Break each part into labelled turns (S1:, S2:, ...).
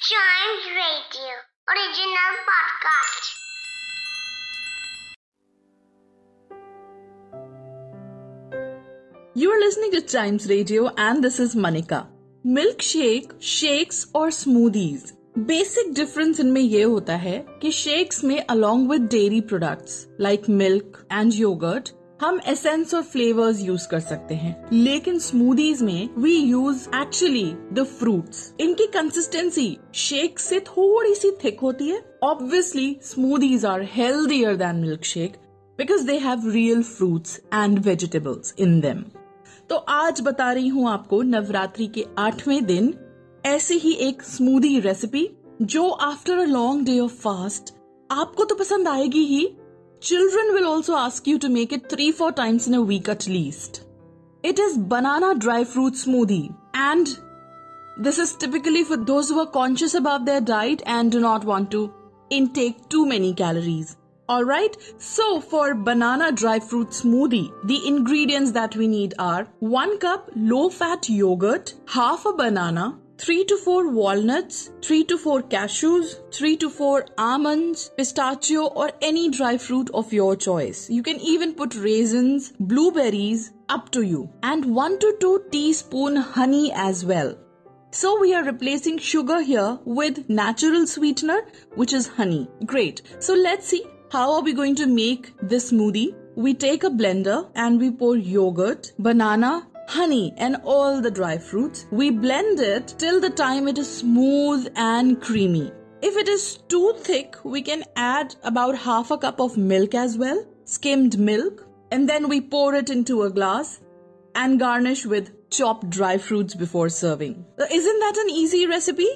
S1: Giant Radio original podcast
S2: you are listening to Times Radio and this is Manika milk shake shakes और smoothies basic difference इनमें यह होता है कि shakes में along with dairy products like milk and yoghurt हम essence और flavours use कर सकते हैं. लेकिन स्मूदीज में we use actually the fruits इनकी कंसिस्टेंसी शेक से थोड़ी सी थिक होती है. Obviously smoothies are healthier than milk shake because they have real fruits and vegetables in them तो आज बता रही हूँ आपको नवरात्रि के आठवें दिन ऐसी ही एक स्मूदी रेसिपी जो after a long day of fast आपको तो पसंद आएगी ही Children will also ask you to make it 3 4 times in a week at least. It is banana dry fruit smoothie and this is typically for those who are conscious about their diet and do not want to intake too many calories. Alright, so for banana dry fruit smoothie, the ingredients that we need are 1 cup low fat yogurt, half a banana, 3 to 4 walnuts, 3 to 4 cashews, 3 to 4 almonds, pistachio or any dry fruit of your choice. You can even put raisins, blueberries, up to you. And 1 to 2 teaspoon honey as well. So we are replacing sugar here with natural sweetener, which is honey. Great. So let's see how are we going to make this smoothie. We take a blender and we pour yogurt, banana, honey and all the dry fruits. We blend it till the time it is smooth and creamy. If it is too thick, we can add about half a cup of milk as well, skimmed milk, and then we pour it into a glass and garnish with chopped dry fruits before serving. Uh, Isn't that an easy recipe?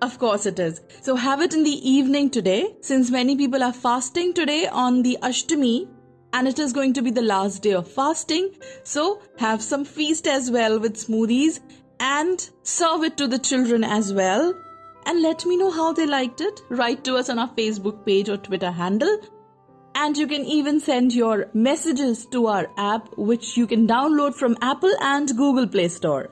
S2: Of course it is. So have it in the evening today, since many people are fasting today on the Ashtami, and it is going to be the last day of fasting. So have some feast as well with smoothies and serve it to the children as well. And let me know how they liked it. Write to us on our Facebook page or Twitter handle. And you can even send your messages to our app, which you can download from Apple and Google Play Store.